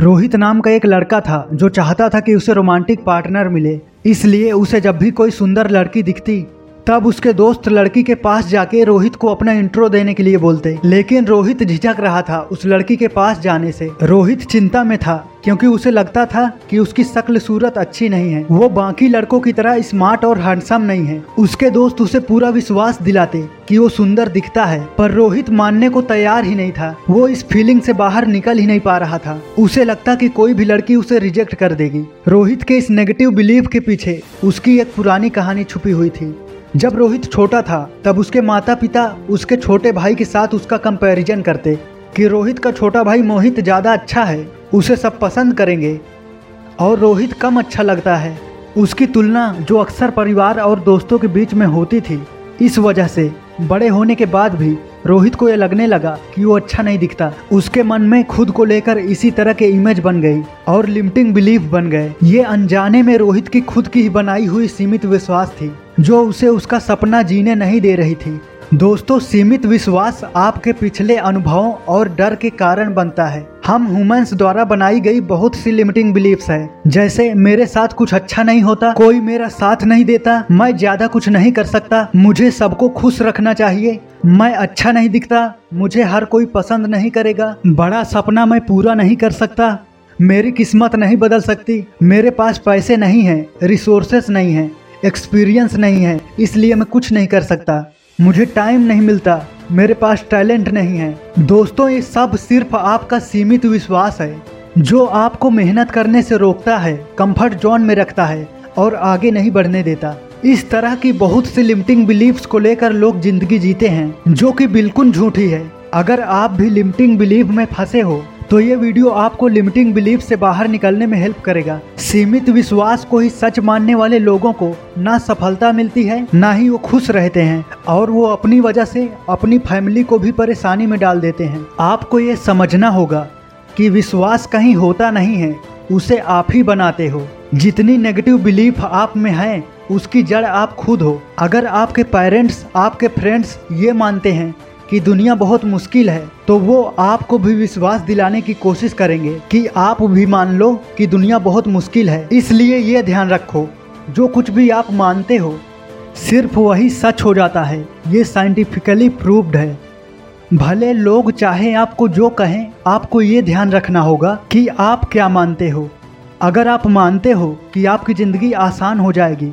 रोहित नाम का एक लड़का था जो चाहता था कि उसे रोमांटिक पार्टनर मिले, इसलिए उसे जब भी कोई सुंदर लड़की दिखती तब उसके दोस्त लड़की के पास जाके रोहित को अपना इंट्रो देने के लिए बोलते। लेकिन रोहित झिझक रहा था उस लड़की के पास जाने से। रोहित चिंता में था, क्योंकि उसे लगता था कि उसकी शक्ल सूरत अच्छी नहीं है। वो बाकी लड़कों की तरह स्मार्ट और हैंडसम नहीं है। उसके दोस्त उसे पूरा विश्वास दिलाते कि वो सुंदर दिखता है, पर रोहित मानने को तैयार ही नहीं था। वो इस फीलिंग से बाहर निकल ही नहीं पा रहा था। उसे लगता कि कोई भी लड़की उसे रिजेक्ट कर देगी। रोहित के इस नेगेटिव बिलीफ के पीछे उसकी एक पुरानी कहानी छुपी हुई थी। जब रोहित छोटा था, तब उसके माता पिता उसके छोटे भाई के साथ उसका कंपैरिजन करते कि रोहित का छोटा भाई मोहित ज़्यादा अच्छा है, उसे सब पसंद करेंगे। और रोहित कम अच्छा लगता है। उसकी तुलना जो अक्सर परिवार और दोस्तों के बीच में होती थी, इस वजह से। बड़े होने के बाद भी रोहित को यह लगने लगा कि वो अच्छा नहीं दिखता। उसके मन में खुद को लेकर इसी तरह के इमेज बन गई और लिमिटिंग बिलीफ बन गए। ये अनजाने में रोहित की खुद की ही बनाई हुई सीमित विश्वास थी। जो उसे उसका सपना जीने नहीं दे रही थी। दोस्तों, सीमित विश्वास आपके पिछले अनुभवों और डर के कारण बनता है। हम ह्यूमंस द्वारा बनाई गई बहुत सी लिमिटिंग बिलीफ्स है। जैसे, मेरे साथ कुछ अच्छा नहीं होता, कोई मेरा साथ नहीं देता, मैं ज़्यादा कुछ नहीं कर सकता, मुझे सबको खुश रखना चाहिए, मैं अच्छा नहीं दिखता, मुझे हर कोई पसंद नहीं करेगा, बड़ा सपना मैं पूरा नहीं कर सकता, मेरी किस्मत नहीं बदल सकती, मेरे पास पैसे नहीं है रिसोर्सेस नहीं है। एक्सपीरियंस नहीं है, इसलिए मैं कुछ नहीं कर सकता। मुझे टाइम नहीं मिलता, मेरे पास टैलेंट नहीं है। दोस्तों, ये सब सिर्फ़ आपका सीमित विश्वास है, जो आपको मेहनत करने से रोकता है कंफर्ट जोन में रखता है, और आगे नहीं बढ़ने देता। इस तरह की बहुत सी लिमिटिंग बिलीफ्स को लेकर लोग ज़िंदगी जीते हैं, जो कि बिल्कुल झूठी है। अगर आप भी लिमिटिंग बिलीफ में फंसे हो तो ये वीडियो आपको लिमिटिंग बिलीफ से बाहर निकलने में हेल्प करेगा। सीमित विश्वास को ही सच मानने वाले लोगों को ना सफलता मिलती है, ना ही वो खुश रहते हैं और वो अपनी वजह से अपनी फैमिली को भी परेशानी में डाल देते हैं। आपको ये समझना होगा कि विश्वास कहीं होता नहीं है, उसे आप ही बनाते हो। जितनी नेगेटिव बिलीफ आप में है, उसकी जड़ आप खुद हो। अगर आपके पेरेंट्स आपके फ्रेंड्स ये मानते हैं कि दुनिया बहुत मुश्किल है तो वो आपको भी विश्वास दिलाने की कोशिश करेंगे कि आप भी मान लो कि दुनिया बहुत मुश्किल है। इसलिए ये ध्यान रखो, जो कुछ भी आप मानते हो, सिर्फ़ वही सच हो जाता है। ये साइंटिफिकली प्रूव्ड है। भले लोग चाहे आपको जो कहें, आपको ये ध्यान रखना होगा कि आप क्या मानते हो। अगर आप मानते हो कि आपकी ज़िंदगी आसान हो जाएगी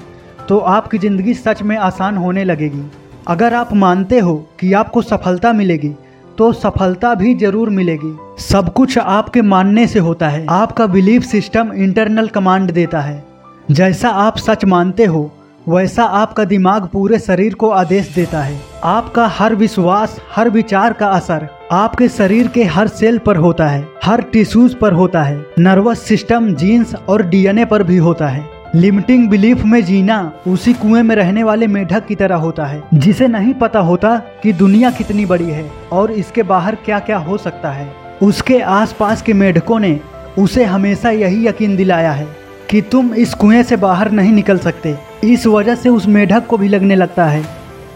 तो आपकी ज़िंदगी सच में आसान होने लगेगी। अगर आप मानते हो कि आपको सफलता मिलेगी तो सफलता भी ज़रूर मिलेगी। सब कुछ आपके मानने से होता है। आपका बिलीफ सिस्टम इंटरनल कमांड देता है। जैसा आप सच मानते हो, वैसा आपका दिमाग पूरे शरीर को आदेश देता है। आपका हर विश्वास, हर विचार का असर आपके शरीर के हर सेल पर होता है। हर टिश्यूज पर होता है। नर्वस सिस्टम, जीन्स और डीएनए पर भी होता है। लिमिटिंग बिलीफ में जीना उसी कुएँ में रहने वाले मेढक की तरह होता है। जिसे नहीं पता होता कि दुनिया कितनी बड़ी है और इसके बाहर क्या क्या हो सकता है। उसके आसपास के मेढकों ने उसे हमेशा यही यकीन दिलाया है कि तुम इस कुएँ से बाहर नहीं निकल सकते। इस वजह से उस मेढक को भी लगने लगता है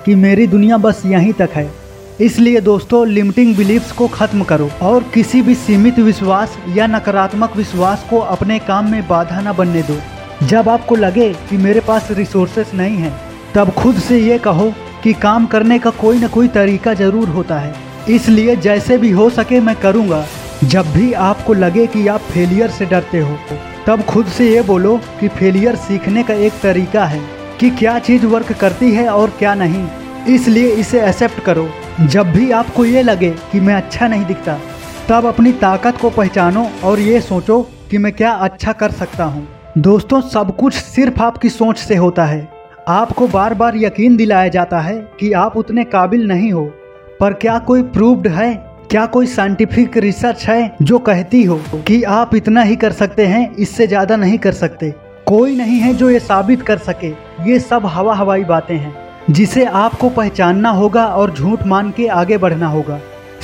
कि मेरी दुनिया बस यहीं तक है। इसलिए दोस्तों, लिमिटिंग बिलीफ्स को खत्म करो और किसी भी सीमित विश्वास या नकारात्मक विश्वास को अपने काम में बाधा न बनने दो। जब आपको लगे कि मेरे पास रिसोर्सेस नहीं हैं, तब खुद से ये कहो कि काम करने का कोई ना कोई तरीका ज़रूर होता है। इसलिए जैसे भी हो सके मैं करूँगा। जब भी आपको लगे कि आप फेलियर से डरते हो, तब खुद से ये बोलो कि फेलियर सीखने का एक तरीका है कि क्या चीज़ वर्क करती है और क्या नहीं। इसलिए इसे एक्सेप्ट करो। जब भी आपको ये लगे कि मैं अच्छा नहीं दिखता, तब अपनी ताकत को पहचानो और ये सोचो कि मैं क्या अच्छा कर सकता हूँ। दोस्तों, सब कुछ सिर्फ़ आपकी सोच से होता है। आपको बार बार यकीन दिलाया जाता है कि आप उतने काबिल नहीं हो। पर क्या कोई प्रूव्ड है? क्या कोई साइंटिफिक रिसर्च है जो कहती हो कि आप इतना ही कर सकते हैं, इससे ज़्यादा नहीं कर सकते? कोई नहीं है जो ये साबित कर सके। ये सब हवा हवाई बातें हैं, जिसे आपको पहचानना होगा और झूठ मान के आगे बढ़ना होगा।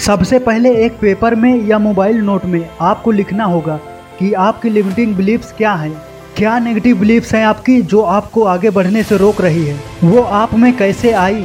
सबसे पहले एक पेपर में या मोबाइल नोट में आपको लिखना होगा कि आपकी लिमिटिंग बिलीफ्स क्या हैं। क्या नेगेटिव बिलीफ्स हैं आपकी जो आपको आगे बढ़ने से रोक रही है? वो आप में कैसे आई?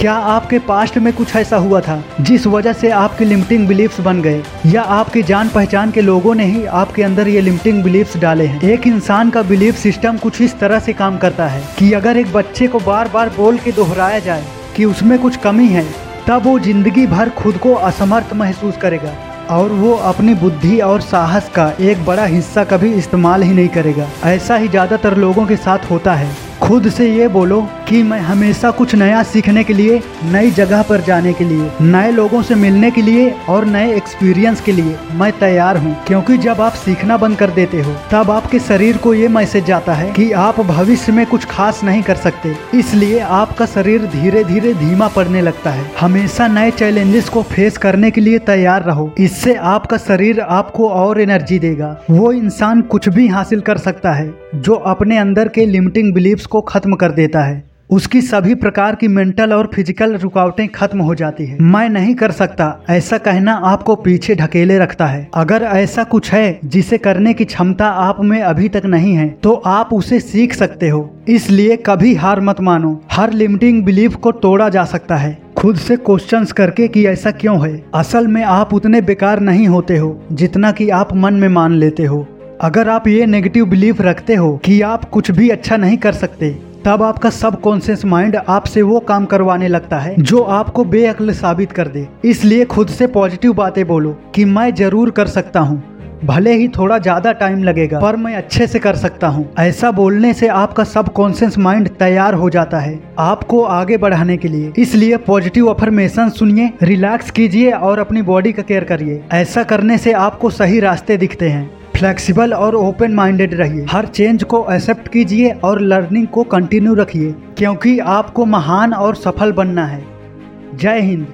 क्या आपके पास्ट में कुछ ऐसा हुआ था, जिस वजह से आपके लिमिटिंग बिलीफ्स बन गए? या आपकी जान पहचान के लोगों ने ही आपके अंदर ये लिमिटिंग बिलीफ्स डाले हैं? एक इंसान का बिलीफ सिस्टम कुछ इस तरह से काम करता है कि अगर एक बच्चे को बार बार बोल के दोहराया जाए कि उसमें कुछ कमी है, तब वो ज़िंदगी भर खुद को असमर्थ महसूस करेगा। और वो अपनी बुद्धि और साहस का एक बड़ा हिस्सा कभी इस्तेमाल ही नहीं करेगा। ऐसा ही ज़्यादातर लोगों के साथ होता है। खुद से ये बोलो कि मैं हमेशा कुछ नया सीखने के लिए, नई जगह पर जाने के लिए, नए लोगों से मिलने के लिए और नए एक्सपीरियंस के लिए मैं तैयार हूँ। क्योंकि जब आप सीखना बंद कर देते हो, तब आपके शरीर को ये मैसेज जाता है कि आप भविष्य में कुछ खास नहीं कर सकते। इसलिए आपका शरीर धीरे धीरे धीमा पड़ने लगता है। हमेशा नए चैलेंजेस को फेस करने के लिए तैयार रहो। इससे आपका शरीर आपको और एनर्जी देगा। वो इंसान कुछ भी हासिल कर सकता है, जो अपने अंदर के लिमिटिंग बिलीव्स को खत्म कर देता है। उसकी सभी प्रकार की मेंटल और फ़िज़िकल रुकावटें खत्म हो जाती है। मैं नहीं कर सकता, ऐसा कहना आपको पीछे ढकेले रखता है। अगर ऐसा कुछ है जिसे करने की क्षमता आप में अभी तक नहीं है तो आप उसे सीख सकते हो। इसलिए कभी हार मत मानो। हर लिमिटिंग बिलीफ को तोड़ा जा सकता है। खुद से क्वेश्चंस करके कि ऐसा क्यों है? असल में आप उतने बेकार नहीं होते हो, जितना कि आप मन में मान लेते हो। अगर आप ये नेगेटिव बिलीफ रखते हो कि आप कुछ भी अच्छा नहीं कर सकते तब आपका सब कॉन्शियस माइंड आपसे वो काम करवाने लगता है जो आपको बेअक्ल साबित कर दे। इसलिए खुद से पॉजिटिव बातें बोलो कि मैं ज़रूर कर सकता हूँ। भले ही थोड़ा ज़्यादा टाइम लगेगा, पर मैं अच्छे से कर सकता हूँ। ऐसा बोलने से आपका सब कॉन्शियस माइंड तैयार हो जाता है आपको आगे बढ़ाने के लिए। इसलिए पॉजिटिव अफर्मेशन सुनिए, रिलैक्स कीजिए और अपनी बॉडी का केयर करिए। ऐसा करने से आपको सही रास्ते दिखते हैं। फ्लेक्सिबल और ओपन माइंडेड रहिए। हर चेंज को एक्सेप्ट कीजिए और लर्निंग को कंटिन्यू रखिए, क्योंकि आपको महान और सफल बनना है। जय हिंद।